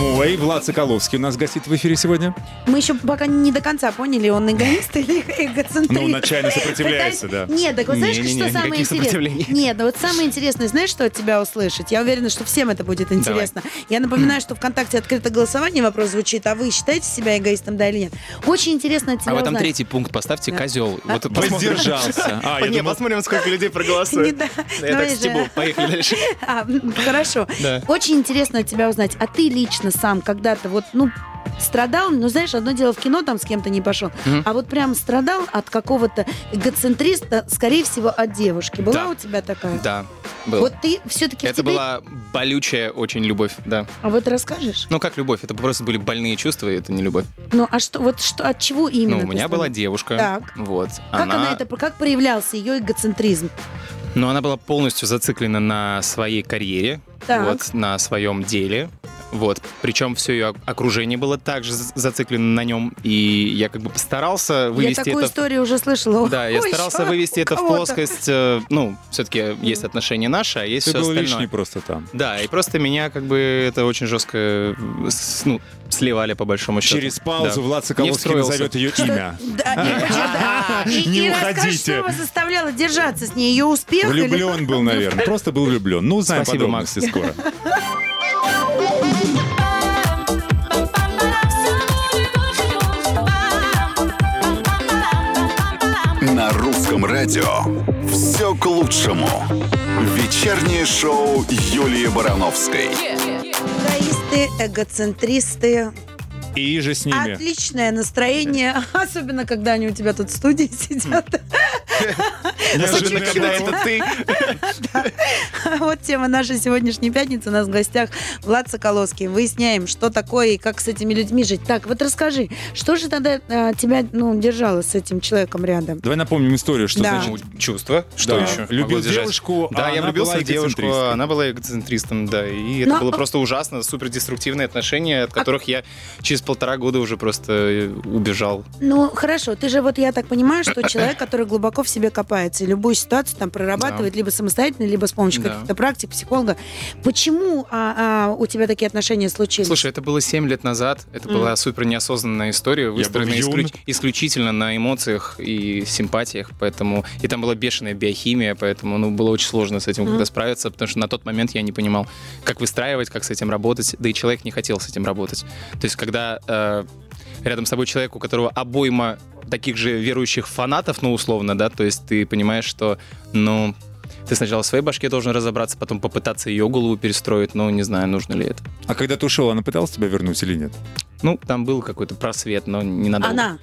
Мой Влад Соколовский у нас гостит в эфире сегодня. Мы еще пока не до конца поняли, он эгоист или эгоцентрист. Ну, он отчаянно сопротивляется, да. Нет, так вот знаешь, что самое интересное? Нет, ну вот самое интересное, знаешь, что от тебя услышать? Я уверена, что всем это будет интересно. Я напоминаю, что ВКонтакте открыто голосование, вопрос звучит, а вы считаете себя эгоистом, да или нет? Очень интересно от тебя А в этом узнать. третий пункт поставьте Да. козел. Вот посмотрим. Воздержался. (laughs) А, я Не, думал, посмотрим, сколько людей проголосует. да. Я так стебу. Поехали дальше. (laughs) А, хорошо. Да. Очень интересно от тебя узнать. А ты лично сам когда-то вот, ну, страдал, ну, знаешь, одно дело в кино там с кем-то не пошел, Мгм. а вот прям страдал от какого-то эгоцентриста, скорее всего, от девушки. Была Да. у тебя такая? Да, был. Вот ты все-таки Это была болючая очень любовь, да. А вот расскажешь? Ну, как любовь, это просто были больные чувства, и это не любовь. Ну, а что, вот что, от чего именно? Ну, у меня была девушка. Так. Вот. Как она... это, как проявлялся ее эгоцентризм? Но она была полностью зациклена на своей карьере, Так. вот, на своем деле. Вот. Причем все ее окружение было также за- зациклено на нем. И я как бы постарался Я вывести такую это... историю уже слышала. Да, я Ой, старался ещё (laughs) вывести это в плоскость. э, Ну, все-таки есть отношения наши, а есть ты все был остальное. лишний просто там. Да, и просто меня как бы это очень жестко э, ну, сливали по большому счету. Через паузу Да. Влад Соколовский назовет ее Что- имя. Да, (laughs) Не (laughs) уходите. что вас заставляло держаться с ней? Ее успех? Влюблен был, наверное. Просто был влюблен. Ну, узнаем Спасибо, подробности скоро. На русском радио все к лучшему. Вечернее шоу Юлии Барановской. Эгоисты, эгоцентристы. И же с ними. Отличное настроение, (laughs) особенно когда они у тебя тут в студии (laughs) сидят. Неожиданный когда это ты. Вот тема нашей сегодняшней пятницы. У нас в гостях Влад Соколовский. Выясняем, что такое и как с этими людьми жить. Так, вот расскажи, что же тогда а, тебя ну, держало с этим человеком рядом? Давай напомним историю, что Да. значит Ну, Чувство. Что Да. еще? Любил девушку, Да, а я влюбился в девушку, а она была эгоцентристом, да. И это Но- было просто ужасно, супер деструктивные отношения, от которых я через полтора года уже просто э, убежал. Ну, хорошо, ты же вот, я так понимаю, что человек, который глубоко в себе копается, и любую ситуацию там прорабатывает либо самостоятельно, либо с помощью Да. каких-то практик, психолога. Почему а, а, у тебя такие отношения случились? Слушай, это было 7 лет назад. Это Мгм. была супер неосознанная история, выстроенная был исклю- юн. исключительно на эмоциях и симпатиях. Поэтому и там была бешеная биохимия, поэтому ну, было очень сложно с этим Мгм. когда справиться, потому что на тот момент я не понимал, как выстраивать, как с этим работать. Да и человек не хотел с этим работать. То есть, когда э, рядом с тобой человек, у которого обойма таких же верующих фанатов, ну, условно, да, то есть ты понимаешь, что, ну, ты сначала в своей башке должен разобраться, потом попытаться ее голову перестроить, ну, не знаю, нужно ли это. А когда ты ушел, она пыталась тебя вернуть или нет? Ну, там был какой-то просвет, но не надо. Она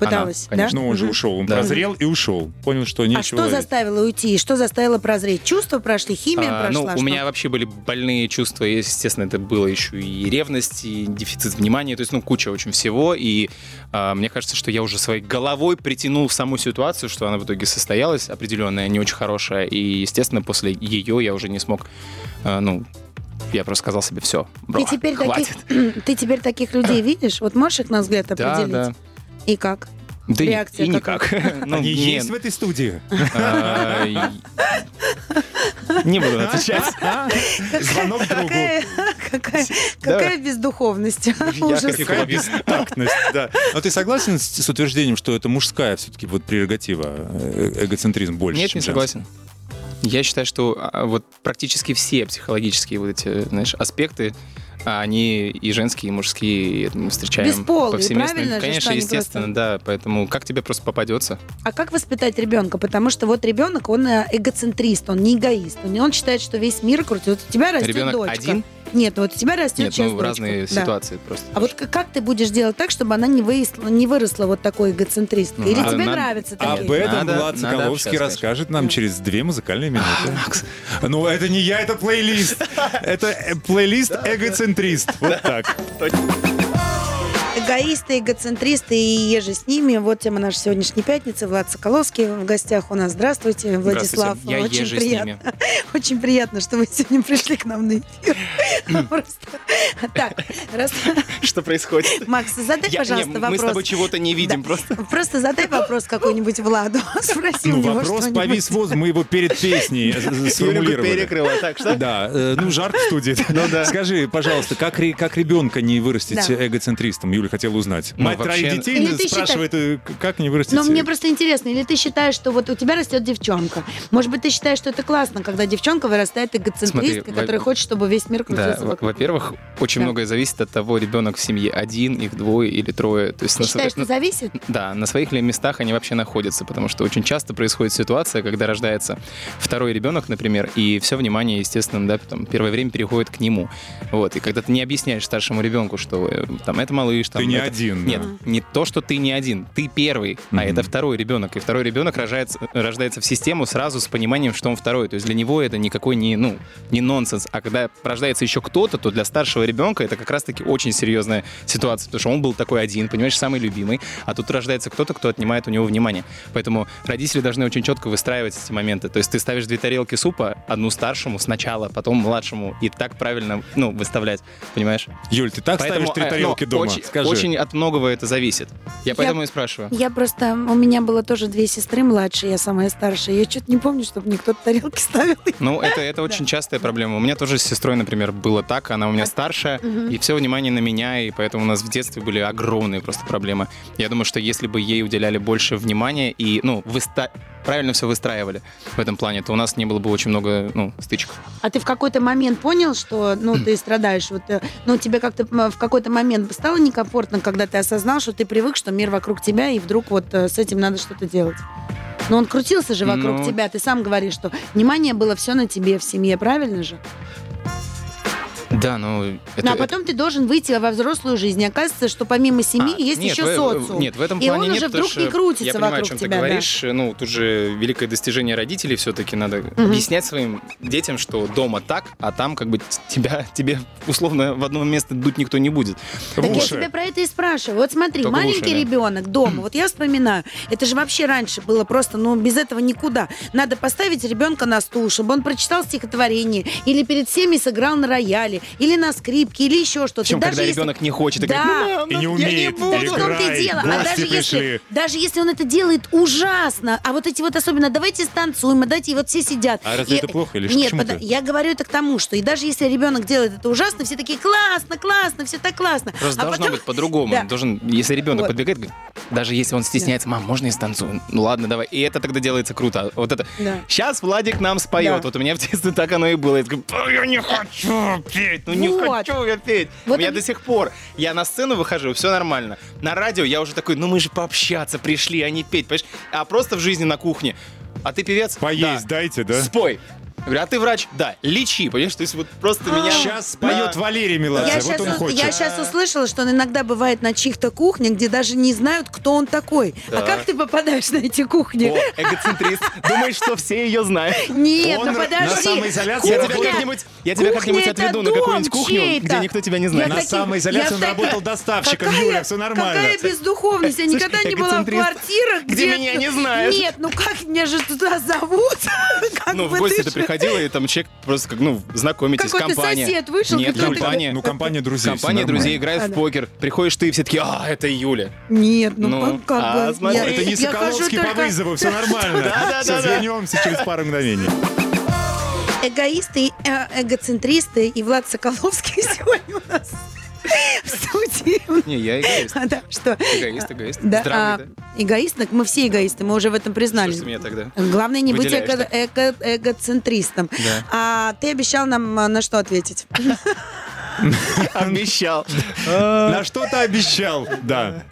пыталась, да? конечно. Ну, он же ушел, он Да. прозрел и ушел. Понял, что нечего... А что заставило уйти? Что заставило прозреть? Чувства прошли, химия А, прошла? ну, у что? меня вообще были больные чувства, и, естественно, это было еще и ревность, и дефицит внимания, то есть, ну, куча очень всего, и а, мне кажется, что я уже своей головой притянул в саму ситуацию, что она в итоге состоялась, определенная, не очень хорошая, и, естественно, после ее я уже не смог, а, ну, я просто сказал себе, все, Ты теперь, хватит. таких, (clears throat) ты теперь таких людей (clears throat) видишь? Вот можешь их на взгляд Да, определить? да. И как? Да и- Реакция и какая? никак. (laughs) Ну, Они не- есть в этой студии? а, и- Не буду отвечать. (laughs) Звонок другу. Какая, бездуховность. И Какая бестактность, да. Но ты согласен с, утверждением, что это мужская все-таки вот прерогатива, э, эгоцентризм больше, Нет, не согласен. Я считаю, что а, вот практически все психологические вот эти, знаешь, аспекты, а, они и женские, и мужские, мы встречаем Бесполые, повсеместно. правильно же, Конечно, они естественно, да. Поэтому как тебе просто попадется? А как воспитать ребенка? Потому что вот ребенок, он э, эгоцентрист, он не эгоист. Он, он считает, что весь мир крутит. Вот у тебя растет Ребенок дочка. один? Нет, ну вот у тебя растет Нет, ну, дочка. разные Да. ситуации просто. А вот как, как ты будешь делать так, чтобы она не выросла, не выросла вот такой эгоцентристкой? Ну, Или надо- тебе надо- нравятся Об такие? этом Надо- Влад Соколовский расскажет нам через две музыкальные минуты. Ну, это не я, это плейлист. (laughs) Это э, плейлист эгоцентрист. Вот так. Эгоисты, эгоцентристы и еже с ними. Вот тема нашей сегодняшней пятницы. Влад Соколовский в гостях у нас. Здравствуйте, Владислав. Здравствуйте. Я Очень еже с приятно. ними. (laughs) Очень приятно, что вы сегодня пришли к нам на эфир. (laughs) (laughs) Просто. Так, раз- Что происходит? Макс, задай, пожалуйста, вопрос. Мы с тобой чего-то не видим просто. Просто задай вопрос какой-нибудь Владу. Спроси Ну, вопрос повис воз, мы его перед песней сформулировали. перекрыла. Так что? Да, э, ну жарко в студии. Ну да. Скажи, пожалуйста, как, как ребенка не вырастить эгоцентристом? Юля хотела узнать. Ну, Мать вообще- троих детей Или ты спрашивает, э, как не вырастить? Но мне просто интересно, или ты считаешь, что вот у тебя растет девчонка? Может быть, ты считаешь, что это классно, когда девчонка вырастает эгоцентристкой, Смотри, во- которая хочет, чтобы весь мир Да, крутился во- вокруг? во-первых, очень Да. многое зависит от того, ребенок в семье один, их двое или трое. То есть Ты на считаешь, что зависит? Да, на своих ли местах они вообще находятся, потому что очень часто происходит ситуация, когда рождается второй ребенок, например, и все внимание, естественно, да, потом первое время переходит к нему. Вот, и когда ты не объясняешь старшему ребенку, что э, там это малыш, там Ты не это- один. Нет, да. не то, что ты не один, ты первый, Мгм. а это второй ребенок. И второй ребенок рождается, рождается в систему сразу с пониманием, что он второй. То есть для него это никакой не, ну, не нонсенс. А когда рождается еще кто-то, то для старшего ребенка это как раз-таки очень серьезная ситуация, потому что он был такой один, понимаешь, самый любимый, а тут рождается кто-то, кто отнимает у него внимание. Поэтому родители должны очень четко выстраивать эти моменты. То есть ты ставишь две тарелки супа, одну старшему сначала, потом младшему, и так правильно, ну, выставлять, понимаешь? Юль, ты так Поэтому, ставишь три э, тарелки ну, дома? Очень, Скажи. очень от многого это зависит. Я поэтому и спрашиваю. Я просто... У меня было тоже две сестры младшие, я самая старшая. Я что-то не помню, чтобы мне кто-то тарелки ставил. Ну, это, это очень (laughs) частая проблема. У меня тоже с сестрой, например, было так. Она у меня старшая, и все внимание на меня, и поэтому у нас в детстве были огромные просто проблемы. Я думаю, что если бы ей уделяли больше внимания и, ну, выста- правильно все выстраивали в этом плане, то у нас не было бы очень много, ну, стычек. А ты в какой-то момент понял, что ну, ты страдаешь? Вот, э, ну, тебе как-то в какой-то момент стало некомфортно, когда ты осознал, что ты привык, что мир вокруг тебя, и вдруг вот э, с этим надо что-то делать? Но он крутился же вокруг Ну. тебя. Ты сам говоришь, что внимание было все на тебе в семье, правильно же? Да, ну... Это, ну, а потом ты должен выйти во взрослую жизнь. И оказывается, что помимо семьи А, есть нет, еще в- социум. Нет, в этом И плане он нет, уже вдруг не крутится Я понимаю, о вокруг чем тебя, ты да. говоришь. Ну, тут же великое достижение родителей все-таки надо Мгм. объяснять своим детям, что дома так, а там как бы тебя, тебе условно в одно место дуть никто не будет. Так я уши. тебя про это и спрашиваю. Вот смотри, Только маленький уши, да. ребенок дома, (clears throat) вот я вспоминаю, это же вообще раньше было просто, ну, без этого никуда. Надо поставить ребенка на стул, чтобы он прочитал стихотворение, или перед всеми сыграл на рояле, или на скрипке, или еще что-то. Причем, Даже когда если- ребенок не хочет, и Да. говорит, «Ну, мам, И не ну, я умеет, буду». Вот в том-то Играй, и дело. А даже если, даже если он это делает ужасно, а вот эти вот особенно, давайте станцуем, а дайте, и вот все сидят. А разве И- это плохо или Нет, ты? я говорю это к тому, что и даже если ребенок делает это ужасно, все такие классно, классно, все так классно. Просто А должно потом- быть по-другому. Да. Должен, если ребенок Вот. подбегает, говорит, даже если он стесняется, мам, можно я станцую? Ну ладно, давай. И это тогда делается круто. Вот это. Да. Сейчас Владик нам споет. Да. Вот у меня в детстве так оно и было. Я такой, «А, я не хочу петь, ну не Вот. хочу я петь. Вот у меня до сих пор. Я на сцену выхожу, все нормально. На радио я уже такой, ну мы же пообщаться пришли, а не петь, понимаешь? А просто в жизни на кухне. А ты певец? Поесть Да. дайте, да? Спой. Я говорю, а ты врач? Да. Лечи, понимаешь? То есть вот просто меня... Сейчас поет Валерий Меладзе, Я вот сейчас, он хочет. я щас услышала, что он иногда бывает на чьих-то кухнях, где даже не знают, кто он такой. А как ты попадаешь на эти кухни? О, эгоцентрист. Думаешь, что все ее знают. Нет, Он ну на подожди. самоизоляции Я тебя Кухня- как-нибудь, я тебя кухня как-нибудь это отведу на дом какую-нибудь кухню, чей-то. где никто тебя не знает. Я На таких- самоизоляции я он таких- работал доставщиком, Какая- Юля, все нормально. Какая бездуховность. Я никогда не была в эгоцентрист. квартирах, Где меня не знают. Нет, ну как меня же туда зовут? (laughs) Как Ну, в бы гости ты ты же- приходила, и там человек просто как, ну, знакомитесь, Какой-то компания. сосед вышел, Нет, какой-то- компания. Ну, компания друзей. всё Компания нормально. друзей играет А, в да. покер. Приходишь ты, и все такие, а, это Юля. Нет, ну, Ну, как- как а, бы. смотри, я- Это не я хожу Соколовский по только- вызову, все нормально. (laughs) Да-да-да-да. Через пару мгновений. Эгоисты, э, эгоцентристы и Влад Соколовский (laughs) сегодня у нас (laughs) в студии. Не, я эгоист. А, (laughs) Да, что? Эгоист, эгоист. Да, Здравый, а, да? эгоист, мы все эгоисты, мы уже в этом признались. меня тогда? Главное не быть эго- эго- эгоцентристом. Да. А ты обещал нам а, на что ответить? (laughs) Обещал. На что ты обещал? Да.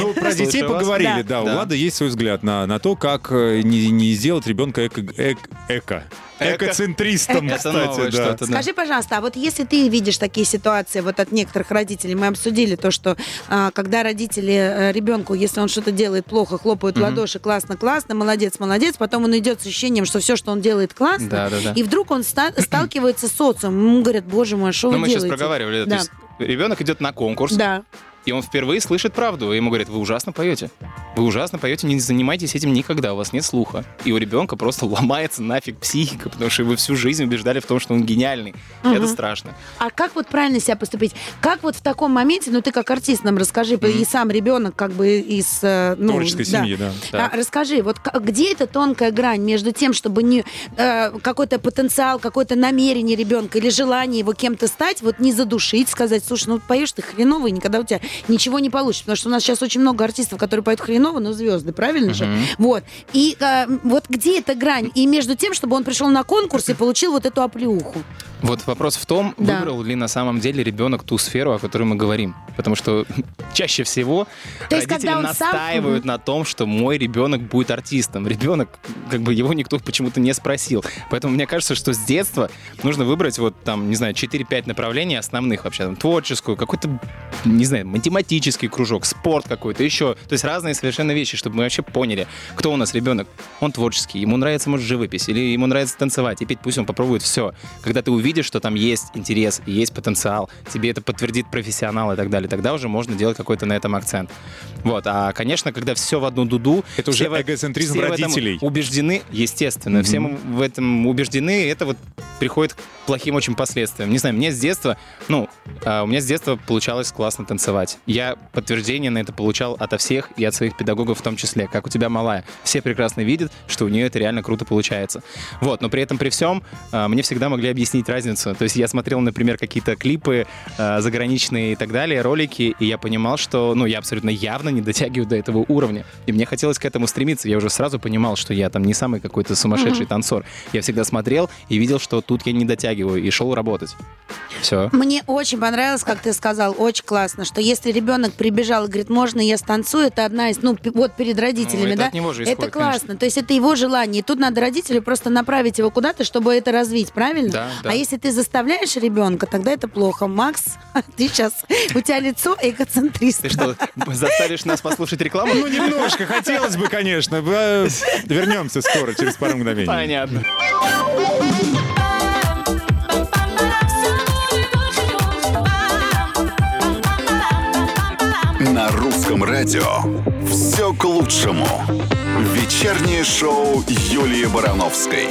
Ну, про детей Слушаю вас. поговорили, Да. да. У Да. Влада есть свой взгляд на, на то, как э, не, не сделать ребенка эко, эк- эко. Эко. Экоцентристом, Это кстати, да. да. Скажи, пожалуйста, а вот если ты видишь такие ситуации вот от некоторых родителей, мы обсудили то, что а, когда родители э, ребенку, если он что-то делает плохо, хлопают в Мгм. ладоши, классно, классно, молодец, молодец, потом он идет с ощущением, что все, что он делает, классно, Да, да, да. и вдруг он ста- (clears throat) сталкивается с социумом, ему говорят, боже мой, а что Ну, вы мы сейчас делаете? проговаривали. Да. То есть ребенок идет на конкурс, Да. И он впервые слышит правду. И ему говорят, вы ужасно поете. Вы ужасно поете, не занимайтесь этим никогда, у вас нет слуха. И у ребенка просто (laughs) ломается нафиг психика, потому что его всю жизнь убеждали в том, что он гениальный. Мгм. Это страшно. А как вот правильно себя поступить? Как вот в таком моменте, ну ты как артист нам расскажи, Мгм. и сам ребенок как бы из... э, Ну, Творческой да. семьи, да. Так. А, расскажи, вот где эта тонкая грань между тем, чтобы не э, какой-то потенциал, какое-то намерение ребенка или желание его кем-то стать, вот не задушить, сказать, слушай, ну поешь ты хреново, и никогда у тебя ничего не получится. Потому что у нас сейчас очень много артистов, которые поют хреново, но звезды, правильно же? Мгм. Вот. И э, вот где эта грань? И между тем, чтобы он пришел на конкурс и получил вот эту оплеуху. Вот вопрос в том, Да. выбрал ли на самом деле ребенок ту сферу, о которой мы говорим. Потому что (laughs) чаще всего То есть, родители сам- настаивают Мгм. на том, что мой ребенок будет артистом. Ребенок, как бы его никто почему-то не спросил. Поэтому мне кажется, что с детства нужно выбрать вот там, не знаю, 4-5 направлений основных вообще. Там, творческую, какой-то, не знаю, математический кружок, спорт какой-то, еще. То есть разные совершенно вещи, чтобы мы вообще поняли, кто у нас ребенок. Он творческий, ему нравится, может, живопись, или ему нравится танцевать, и петь, пусть он попробует все. Когда ты увидишь, что там есть интерес есть потенциал, тебе это подтвердит профессионал и так далее, тогда уже можно делать какой-то на этом акцент. Вот, а, конечно, когда все в одну дуду... Это уже эгоцентризм родителей. убеждены, естественно, Мгм. все в этом убеждены, и это вот приходит к плохим очень последствиям. Не знаю, мне с детства, ну, а, у меня с детства получалось классно танцевать. Я подтверждение на это получал ото всех и от своих педагогов в том числе, как у тебя малая. Все прекрасно видят, что у нее это реально круто получается. Вот, но при этом при всем а, мне всегда могли объяснить разницу. То есть я смотрел, например, какие-то клипы а, заграничные и так далее, ролики, и я понимал, что, ну, я абсолютно явно не дотягиваю до этого уровня. И мне хотелось к этому стремиться. Я уже сразу понимал, что я там не самый какой-то сумасшедший танцор. Я всегда смотрел и видел, что тут я не дотягиваю, и шел работать. Все. Мне очень понравилось, как ты сказал, очень классно, что если ребенок прибежал и говорит, можно я станцую, это одна из, ну, вот перед родителями, Ну, это да? от него же это исходит, классно, конечно. то есть это его желание. И тут надо родителю просто направить его куда-то, чтобы это развить, правильно? Да, да. А если ты заставляешь ребенка, тогда это плохо. Макс, (laughs) ты сейчас, у тебя лицо эгоцентриста. Ты что, заставишь нас послушать рекламу? Ну, немножко, хотелось бы, конечно. Вернемся скоро, через пару мгновений. Понятно. На русском радио все к лучшему. Вечернее шоу Юлии Барановской.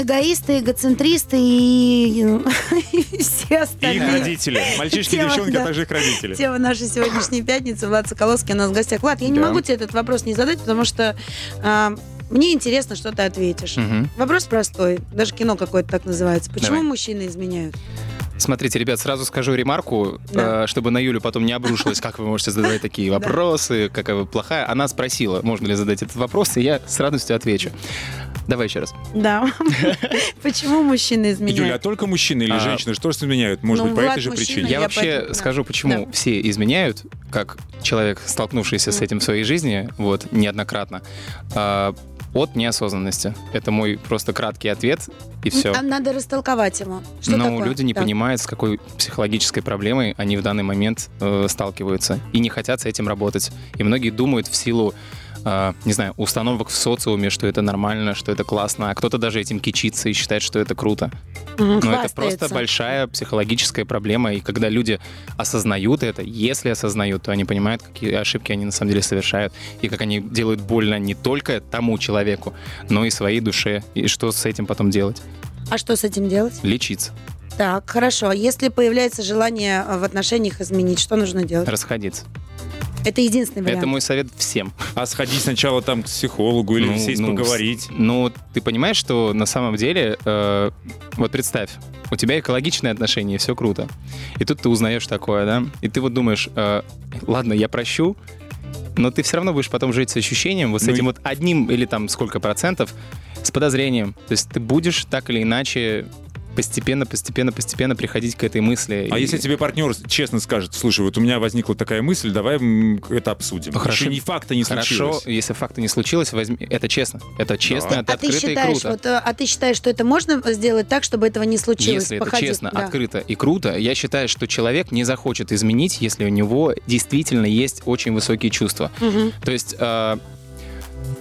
Эгоисты, эгоцентристы и, (laughs) и все И их остальные. родители. Мальчишки, Тема, девчонки, да. а также их родители. Тема нашей сегодняшней пятницы. Влад Соколовский у нас в гостях. Влад, я не Да. могу тебе этот вопрос не задать, потому что а, мне интересно, что ты ответишь. Мгм. Вопрос простой. Даже кино какое-то так называется. Почему Давай. мужчины изменяют? Смотрите, ребят, сразу скажу ремарку, Да. э, чтобы на Юлю потом не обрушилось, как вы можете задавать такие (laughs) вопросы, какая вы плохая. Она спросила, можно ли задать этот вопрос, и я с радостью отвечу. Давай еще раз. Да. (laughs) Почему мужчины Юля, а изменяют? только мужчины или А. женщины? Что же изменяют? Может Ну, быть, по этой же причине? Я, вообще скажу, почему все изменяют, как человек, столкнувшийся с этим в своей жизни, вот, неоднократно, а, от неосознанности. Это мой просто краткий ответ, и все. А Надо растолковать ему. Что Но такое? люди не Так. понимают, с какой психологической проблемой они в данный момент э, сталкиваются и не хотят с этим работать. И многие думают в силу, э, не знаю, установок в социуме, что это нормально, что это классно, а кто-то даже этим кичится и считает, что это круто. Мгм, Но это просто большая психологическая проблема, и когда люди осознают это, если осознают, то они понимают, какие ошибки они на самом деле совершают, и как они делают больно не только тому человеку, но и своей душе, и что с этим потом делать? А что с этим делать? Лечиться, Так, хорошо. Если появляется желание в отношениях изменить, что нужно делать? расходиться. Это единственный вариант. Это мой совет всем. А сходить сначала там к психологу или Ну, сесть ну, поговорить? Ну, ты понимаешь, что на самом деле, э, вот представь, у тебя экологичные отношения, все круто. И тут ты узнаешь такое, да? И ты вот думаешь, э, ладно, я прощу, но ты все равно будешь потом жить с ощущением, вот с Ну этим и- вот одним или там сколько процентов, с подозрением. То есть ты будешь так или иначе постепенно, постепенно, постепенно приходить к этой мысли. А И- если тебе партнер честно скажет, слушай, вот у меня возникла такая мысль, давай это обсудим. Ну, хорошо. Еще ни факта не Хорошо, случилось. если факта не случилось, возьми. Это честно. Это честно, это А ты открыто и считаешь, круто. вот, э, а ты считаешь, что это можно сделать так, чтобы этого не случилось? Если это Походить, честно, да. открыто и круто, я считаю, что человек не захочет изменить, если у него действительно есть очень высокие чувства. Мгм. То есть, э,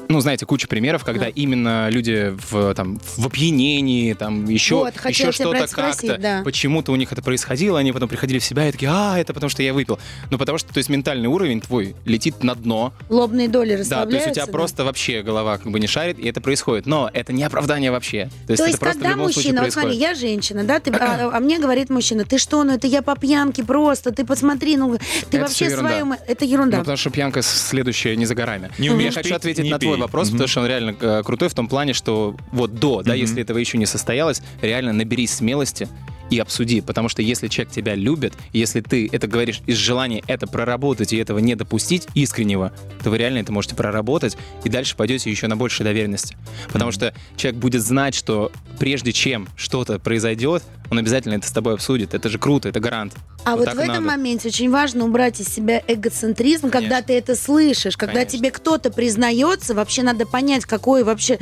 ну, знаете, куча примеров, когда Да. именно люди в, там, в опьянении, там, еще, Вот, еще что-то как-то, да. почему-то у них это происходило, они потом приходили в себя и такие, а, это потому что я выпил. Ну, потому что, то есть, ментальный уровень твой летит на дно, Лобные доли да, расслабляются. то есть у тебя да? просто вообще голова как бы не шарит, и это происходит. Но это не оправдание вообще. То есть, То есть, когда мужчина, вот смотри, я женщина, да, ты, а, а мне говорит мужчина, ты что, ну это я по пьянке просто, ты посмотри, ну ты Это вообще своем... Это ерунда. Ну, потому что пьянка следующая не за горами. Не Я умеешь хочу пить, ответить не на твой пей. вопрос, Мгм. потому что он реально э, крутой в том плане, что вот до, да, Мгм. если этого еще не состоялось, реально наберись смелости и обсуди, потому что если человек тебя любит, если ты это говоришь из желания это проработать и этого не допустить искреннего, то вы реально это можете проработать и дальше пойдете еще на большей доверенности. Потому что человек будет знать, что прежде чем что-то произойдет, он обязательно это с тобой обсудит. Это же круто, это гарант. А вот так в этом надо. моменте очень важно убрать из себя эгоцентризм, когда Конечно. ты это слышишь, когда Конечно. тебе кто-то признается, вообще надо понять, какой вообще,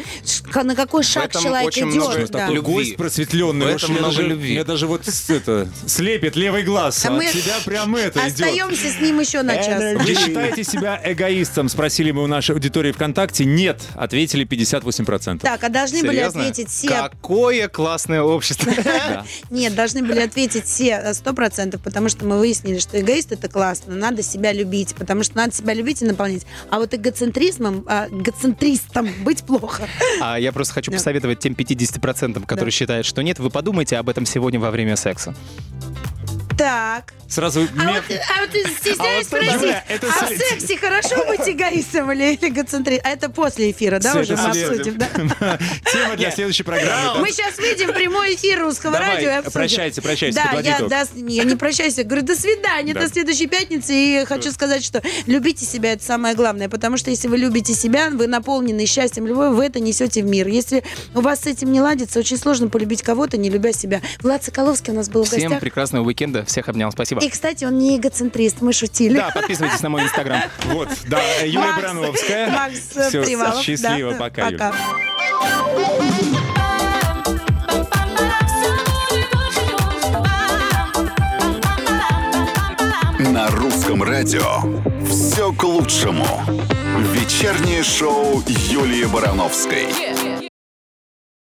на какой шаг человек очень идет. много да. Любви. гость просветленный. В этом много даже, любви. меня даже вот это, слепит левый глаз. А От мы тебя прям это идет. Остаемся с ним еще на час. Вы считаете себя эгоистом? Спросили мы у нашей аудитории ВКонтакте. Нет, ответили 58%. Так, а должны были ответить все. Какое классное общество. (laughs) Нет, должны были ответить все э, сто процентов, потому что мы выяснили, что эгоист это классно, надо себя любить, потому что надо себя любить и наполнять. А вот эгоцентризмом, а, эгоцентристом (laughs) быть плохо. А я просто хочу (laughs) Да. посоветовать тем 50%, которые Да. считают, что нет, вы подумайте об этом сегодня во время секса. Так. Сразу А ме- вот, а вот ты (laughs) стесняюсь А вот, спросить, Юля, это а в след- сексе хорошо быть эгоистом или эгоцентристом? А это после эфира, да, Всё, уже мы обсудим, (laughs) да? Тема для следующей программы. Мы сейчас выйдем в прямой эфир русского Давай, радио и обсудим. прощайте, прощайте, Да, я, да, я не прощаюсь, я говорю, до свидания, Да. до следующей пятницы. И хочу сказать, что любите себя, это самое главное, потому что если вы любите себя, вы наполнены счастьем, любовью, вы это несете в мир. Если у вас с этим не ладится, очень сложно полюбить кого-то, не любя себя. Влад Соколовский у нас был в Всем гостях. прекрасного уикенда. Всех обнял. Спасибо. И, кстати, он не эгоцентрист, мы шутили. Да, подписывайтесь на мой инстаграм. (laughs) Вот, да, Юлия Макс- Барановская. Макс э, Всё, Привалов. счастливо, да. пока, Юля. Пока. На русском радио все к лучшему. Вечернее шоу Юлии Барановской. Yeah.